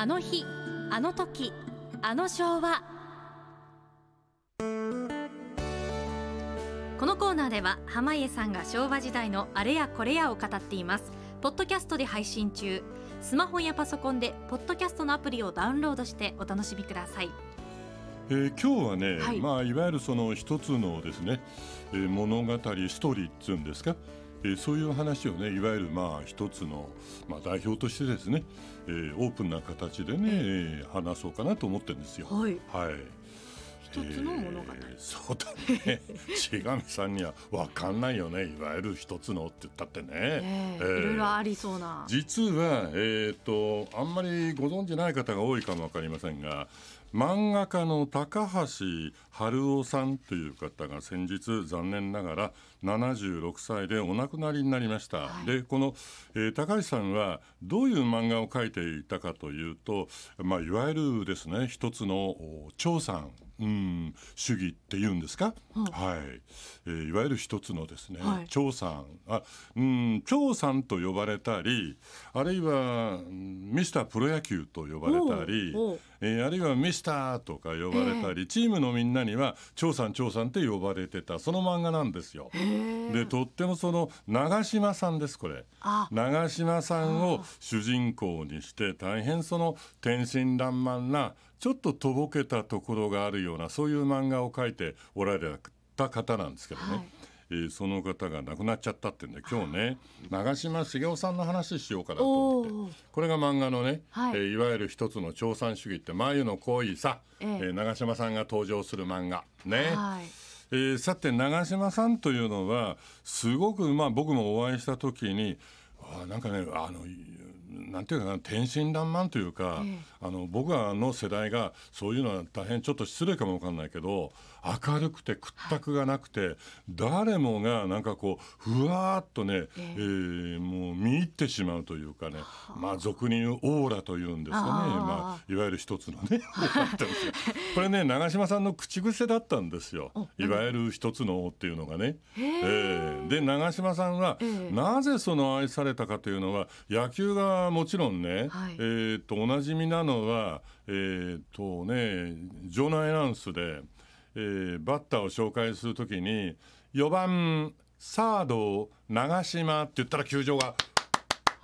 あの日あの時あの昭和。このコーナーでは濱家さんが昭和時代のあれやこれやを語っています。ポッドキャストで配信中。スマホやパソコンでポッドキャストのアプリをダウンロードしてお楽しみください。えー、今日はね、はい。いまあ、いわゆるその一つのですね、えー物語ストーリーっていうんですか、えーそういう話をねいわゆるまあ一つの、まあ、代表としてですね、えーオープンな形でね、えー話そうかなと思ってるんですよ。はい。はい。一つの物語。えーそうだね。千上さんには分かんないよね。いわゆる一つのって言ったってね、えええー。いろいろありそうな。実は、えー、とあんまりご存じない方が多いかも分かりませんが漫画家の高橋春夫さんという方が先日残念ながら76歳でお亡くなりになりました、はい。でこの、えー高橋さんはどういう漫画を描いていたかというと、まあ、いわゆるですね一つのお長さんうん主義っていうんですか、はい、えーいわゆる一つのですね、はい。長さん。あうん長さんと呼ばれたりあるいはうんミスタープロ野球と呼ばれたりえーあるいはミスターとか呼ばれたり、チームのみんなには長さん長さんって呼ばれてたその漫画なんですよ。でとってもその長嶋さんですこれ。あ。長嶋さんを主人公にして大変その天真爛漫なちょっととぼけたところがあるようなそういう漫画を描いておられた方なんですけどね、はい。えーその方が亡くなっちゃったってんで今日ね長嶋茂雄さんの話しようかなと思って。これが漫画のね、はい。いえーいわゆる一つの長参主義って眉の濃いさ、ええ。えー長嶋さんが登場する漫画ね。はい。えーさて長嶋さんというのはすごくまあ僕もお会いした時にあーなんかねあのいなんていうかな天真爛漫というか、ええ。あの僕らの世代がそういうのは大変ちょっと失礼かもわかんないけど明るくて屈託がなくて、誰もがなんかこうふわーっとね、ええ。えーもう見入ってしまうというかね、まあ俗に言うオーラというんですかねまあ、いわゆる一つのね これね長嶋さんの口癖だったんですよ。いわゆる一つのっていうのがね。へえ。ええ。で長嶋さんは、ええ。なぜその愛されたかというのは野球がもちろんね、はい。えー、とおなじみなのは、えーとね、場内アナウンスで、えーバッターを紹介するときに4番サード長嶋って言ったら球場が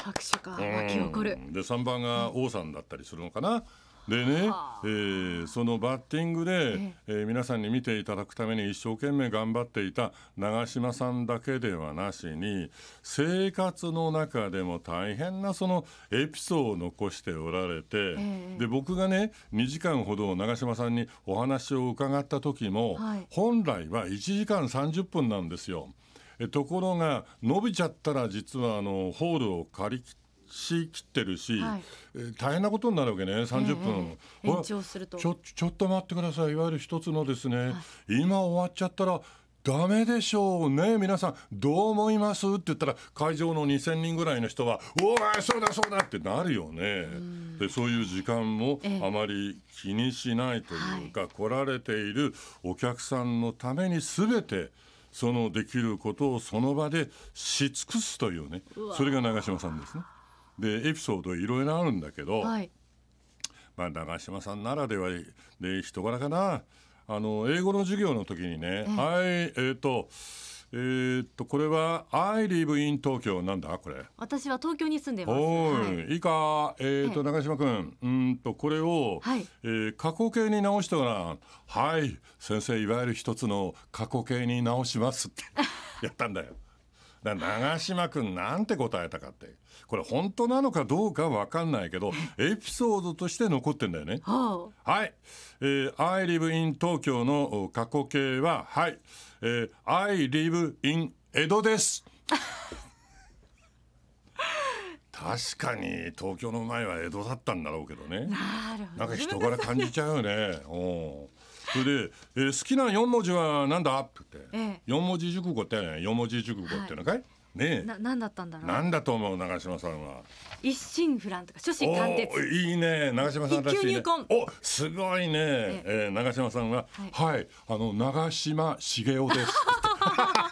拍手が湧き起こる。うん。で3番が王さんだったりするのかな。でねはあ、えーそのバッティングで、えー皆さんに見ていただくために一生懸命頑張っていた長嶋さんだけではなしに生活の中でも大変なそのエピソードを残しておられて、えで僕がね2時間ほど長嶋さんにお話を伺った時も、はい。本来は1時間30分なんですよ。えところが伸びちゃったら実はあのホールを借りし切ってるし、はい。えー大変なことになるわけね30分、ええほら延長すると。ちょちょっと待ってください。いわゆる一つのですね、今終わっちゃったらダメでしょうね。皆さんどう思います？って言ったら会場の2,000人ぐらいの人は「おいそうだそうだ」ってなるよね。でそういう時間もええ。あまり気にしないというか、来られているお客さんのために全てそのできることをその場でし尽くすというね。それが長嶋さんですね。でエピソードいろいろあるんだけど、はい。まあ、長嶋さんならではで人柄かな。あの英語の授業の時にね、はいえっ、とえーっとこれは「I live in 東京」なんだ？これ。私は東京に住んでます。おはいーい、いいか？えーっとええ。長嶋君うーんとこれを、はい。えー過去形に直してごらんはい先生いわゆる一つの過去形に直しますって。やったんだよ。だ長嶋君なんて答えたかってこれ本当なのかどうかわかんないけどエピソードとして残ってんだよね。ははい、えー、I live in 東京のお過去形ははい、えー、I live in 江戸です。確かに東京の前は江戸だったんだろうけどね。あなるほどなんか人柄感じちゃうよね。おそれで、えー好きな四文字はなんだ？って言って、ええ。四文字熟語ってね、四文字熟語ってのかい？ねえ、な何だったんだろう？なんだと思う長嶋さんは？一心不乱とか初心貫徹。いいね。長嶋さんらしいね。一級入魂。おすごいね、ええ。ー長嶋さんははい、あの長嶋茂雄です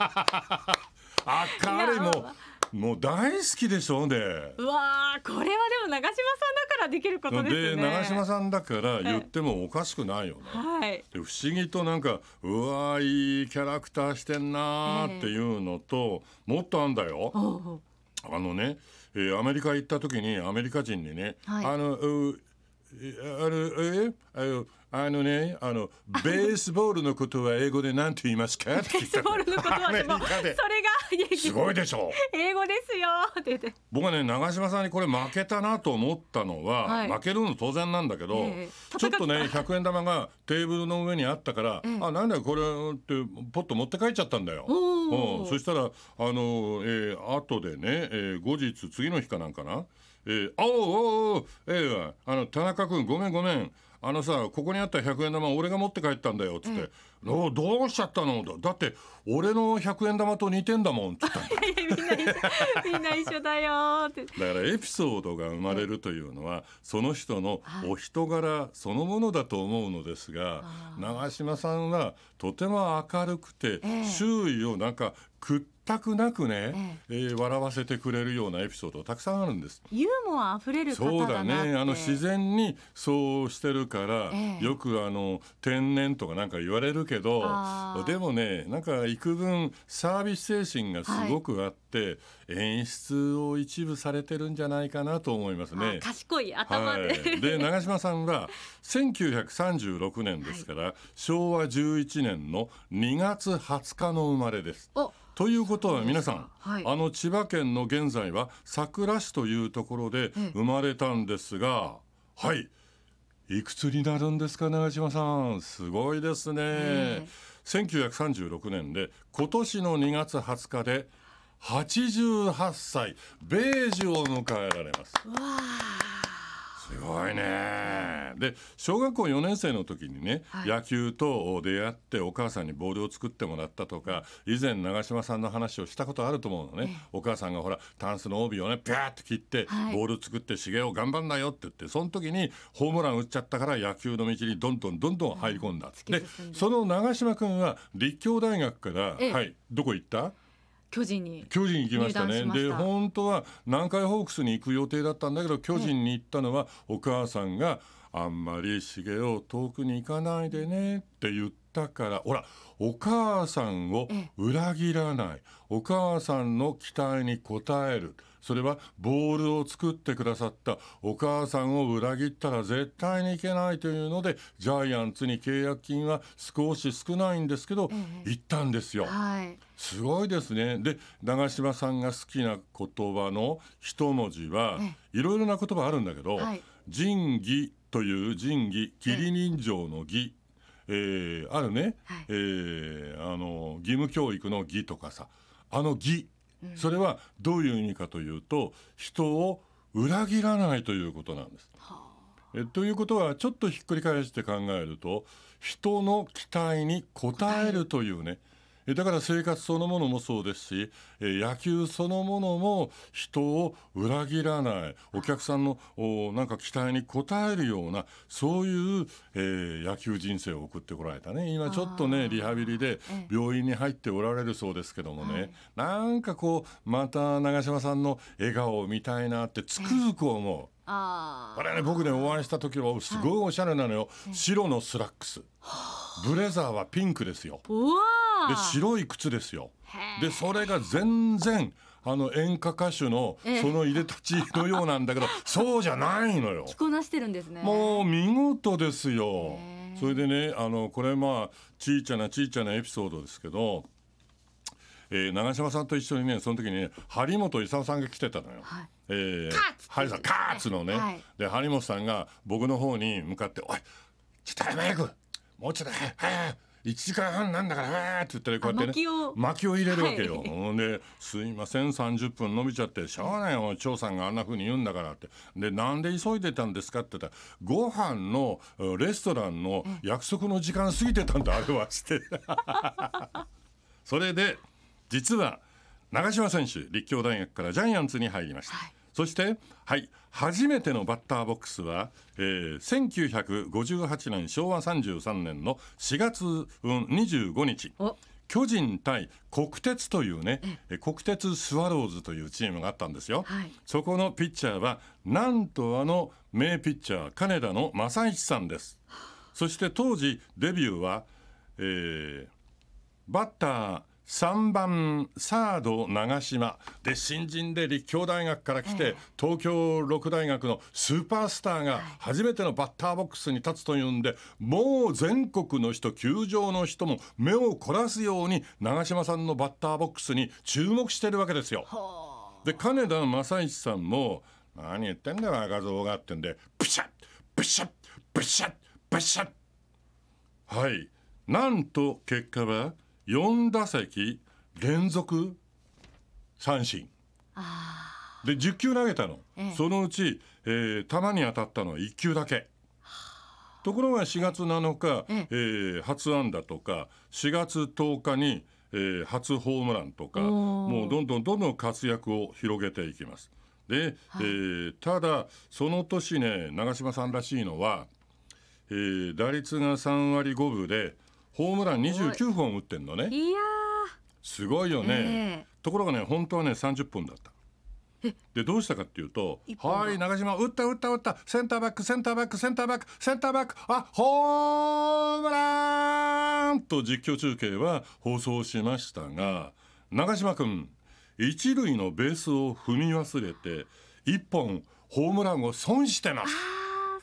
あ彼ももう大好きでしょうね。うわーこれはでも長嶋さんだからできることですね。で長嶋さんだから言ってもおかしくないよね。はい。で不思議となんかうわいいキャラクターしてんなーっていうのと、もっとあんだよ。あのね、えーアメリカ行った時にアメリカ人にね、はい。あのうえあのえあのあのねあのベースボールのことは英語で何て言いますか？ベースボールのことはでもそれがすごいでしょ？英語ですよ。って言って。僕はね長嶋さんにこれ負けたなと思ったのは、はい。負けるの当然なんだけど、ええ。ちょっとね100円玉がテーブルの上にあったから、ええ。あなんだよこれってポッと持って帰っちゃったんだよ。うん、そしたらあの、えー、後でね、えー後日次の日かなんかな「えー、あおうおうおうえー、あの田中君ごめんごめんあのさここにあった100円玉俺が持って帰ったんだよ」っつって「おどうしちゃったの?」だって俺の100円玉と似てんだもん」っつった んな一緒みんな一緒だよって。だからエピソードが生まれるというのはその人のはい。お人柄そのものだと思うのですが長嶋さんはとても明るくてええ。周囲をなんか屈託なくねええ。ー笑わせてくれるようなエピソードたくさんあるんです。ユーモア溢れる方そうだだなって。ね。あの自然にそうしてるから、ええ。よくあの天然とかなんか言われるけどでもねなんか幾分サービス精神がすごくあって、演出を一部されてるんじゃないかなと思いますあね。賢い頭で、はい、で長嶋さんは1936年ですから、昭和11年の2月20日の生まれです。おということは皆さん、はい。あの千葉県の現在は佐倉市というところでええ。生まれたんですが、はい。いくつになるんですか長嶋さん。すごいですね、ええ。1936年で今年の2月20日で88歳。米寿を迎えられますすごいね。で小学校4年生の時にね、はい。野球と出会ってお母さんにボールを作ってもらったとか以前長嶋さんの話をしたことあると思うのね、お母さんがほらタンスの帯をねピャーって切って、はい。ボール作って茂雄頑張んなよって言ってその時にホームラン打っちゃったから野球の道にどんどんどんどん入り込んだ、突きでその長嶋君は立教大学から、ええ。はいどこ行った？巨人に巨人行きましたね。で本当は南海ホークスに行く予定だったんだけど巨人に行ったのはお母さんがあんまり茂雄遠くに行かないでねって言ったからほらお母さんをえ裏切らない。お母さんの期待に応える。それはボールを作ってくださった。お母さんを裏切ったら絶対にいけないというのでジャイアンツに契約金は少し少ないんですけどええ。行ったんですよ。はい。すごいですね。で長嶋さんが好きな言葉の一文字はえ。いろいろな言葉あるんだけどはい「仁義」という仁義義理人情の義、えーあるね、はい。えーあの義務教育の義とかさ。あの義それはどういう意味かというと人を裏切らないということなんです。えということはちょっとひっくり返して考えると人の期待に応えるというね。えだから生活そのものもそうですしえ野球そのものも人を裏切らない。お客さんのおなんか期待に応えるようなそういう、えー野球人生を送ってこられたね。今ちょっとねリハビリでええ。病院に入っておられるそうですけどもね、はい。なんかこうまた長嶋さんの笑顔を見たいなってつくづく思う。ああれね僕ねお会いした時はすごいおしゃれなのよ、白のスラックス。ブレザーはピンクですよ。うわでー。白い靴ですよ。でそれが全然あの演歌歌手のええ。その入れ立ちのようなんだけど そうじゃないのよ。着こなしてるんですね。もう見事ですよ。それでねあのこれまあちいちゃなちいちゃなエピソードですけど、えー長嶋さんと一緒にねその時にね張本勲さんが来てたのよ。はい。えー、カーツハリさんカーツのね、はい。で張本さんが僕の方に向かって「おいちょっと早くもうちょっと早く1時間半なんだから早く」って言ってねこうやってねあ薪を入れるわけよ。はい。で「すいません30分伸びちゃってしょうがないよ張さんがあんな風に言うんだから」って。でなんで急いでたんですかって言ったら「ご飯のうんレストランの約束の時間過ぎてたんだあれは」して。それで実は長嶋選手立教大学からジャイアンツに入りました、はいそしてはい初めてのバッターボックスは、えー、1958年昭和33年の4月、うん、25日。お。巨人対国鉄というねえ国鉄スワローズというチームがあったんですよ、はい。そこのピッチャーはなんとあの名ピッチャー金田の正一さんです。そして当時デビューは、えーバッター3番サード長島。で新人で立教大学から来て、ええ。東京六大学のスーパースターが初めてのバッターボックスに立つというんでもう全国の人球場の人も目を凝らすように長嶋さんのバッターボックスに注目してるわけですよ。で金田正一さんも「何言ってんだよ若造が」ってんでプシャップシャップシャップシャッ。はい。なんと結果は4打席連続三振。あで10球投げたの、ええ。そのうち、えー球に当たったのは1球だけ。ところが4月7日、ええ。ー初安打とか4月10日に、えー初ホームランとかもうどんどんどんどん活躍を広げていきます。で、えーただその年ね長嶋さんらしいのは、えー打率が3割5分でホームラン29本打ってんのねーいやすごいよーね。えところがね本当はね30分だったえ？でどうしたかっていうと「一本がはい長嶋打った打った打ったセンターバックセンターバックセンターバックセンターバックあホームラン!」と実況中継は放送しましたが長嶋君一塁のベースを踏み忘れて一本ホームランを損してます。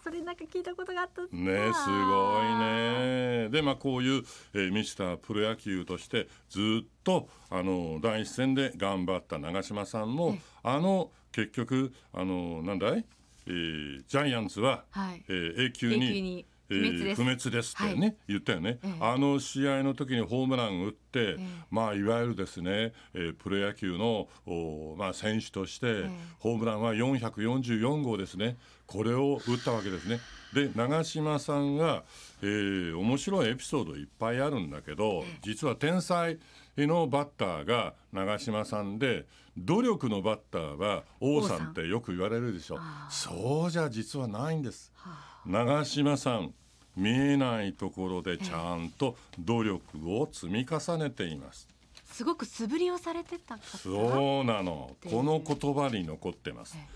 それなんか聞いたことがあったねすごいね。でまあこういう、えーミスタープロ野球としてずっとあの第一線で頑張った長嶋さんもあの結局あのなんだい、えージャイアンツは、はい。えー永久にえー不滅です。ってね、言ったよね、ええ。あの試合の時にホームラン打って、えまあいわゆるですね、えープロ野球のおまあ選手として、えホームランは444号ですね。これを打ったわけですね。で長嶋さんが、えー面白いエピソードいっぱいあるんだけど、実は天才のバッターが長嶋さんで努力のバッターは王さんってよく言われるでしょ。そうじゃ実はないんです。は長嶋さん見えないところでちゃんと努力を積み重ねています。あすごく素振りをされてた方そうなの。でこの言葉に残ってます。え。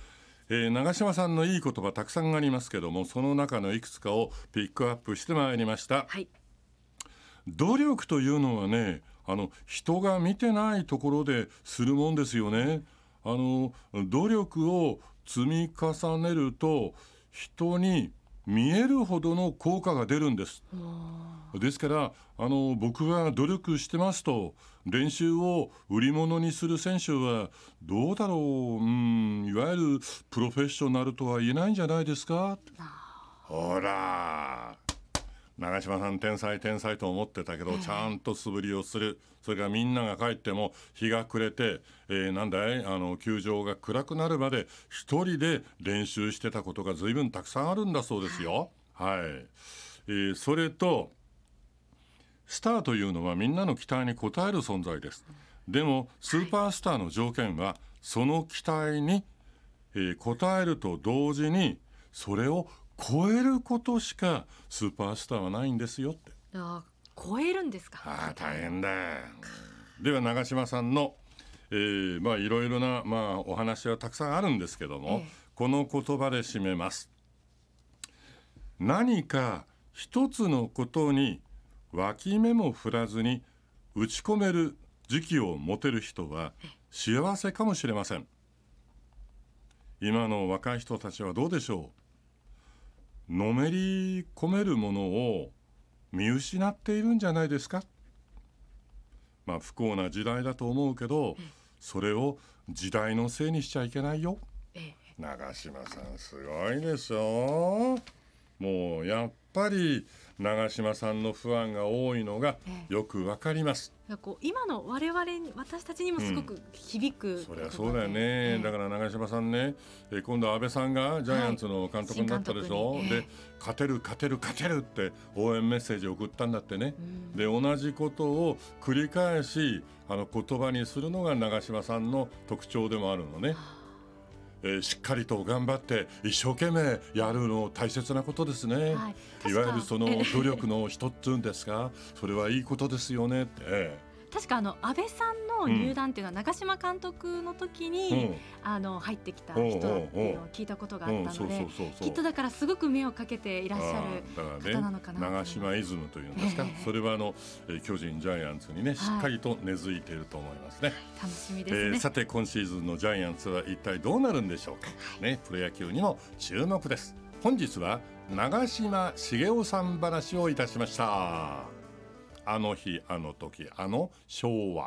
えー長嶋さんのいい言葉たくさんありますけどもその中のいくつかをピックアップしてまいりました。はい。努力というのはねあの人が見てないところでするもんですよね。あの努力を積み重ねると人に見えるほどの効果が出るんです。ですからあの僕は努力してますと練習を売り物にする選手はどうだろう。うんいわゆるプロフェッショナルとは言えないんじゃないですか。ほら長嶋さん天才天才と思ってたけど、ちゃんと素振りをする。それからみんなが帰っても日が暮れて、えーなんだい？あの球場が暗くなるまで一人で練習してたことが随分たくさんあるんだそうですよ。はい、えーそれとスターというのはみんなの期待に応える存在です。でもスーパースターの条件はその期待に、えー応えると同時にそれを超えることしかスーパースターはないんですよって。あー超えるんですか？ああ大変だよ。では長嶋さんの、えーまあいろいろなまあお話はたくさんあるんですけども、ええこの言葉で締めます。何か一つのことに脇目も振らずに打ち込める時期を持てる人は幸せかもしれません。今の若い人たちはどうでしょう？のめり込めるものを見失っているんじゃないですか？まあ不幸な時代だと思うけどそれを時代のせいにしちゃいけないよ。ええ。長嶋さんすごいでしょもうやっぱり長嶋さんの不安が多いのがええ。よくわかります。なんかこう今の我々に私たちにもすごく響く、そりゃそうだよね、だから長嶋さんね、えー今度安倍さんがジャイアンツの監督になったでしょ、はいで勝てる勝てる勝てるって応援メッセージを送ったんだってね、うん。で同じことを繰り返しあの言葉にするのが長嶋さんの特徴でもあるのね、えーしっかりと頑張って一生懸命やるの大切なことですね、はい。い、わゆるその 努力の一つんですがそれはいいことですよねって、え確かあの安倍さんの入団っていうのは長嶋監督の時に、うん。あの入ってきた人っていうのを聞いたことがあったので、きっとだからすごく目をかけていらっしゃる。方なのかなね長島イズムというんですか、ええ。それはあのえー巨人ジャイアンツにねしっかりと根付いていると思いますね、楽しみえですね。ーさて今シーズンのジャイアンツは一体どうなるんでしょうか。ねプロ野球にも注目です。本日は長嶋茂雄さん話をいたしましたあの日あの時あの昭和。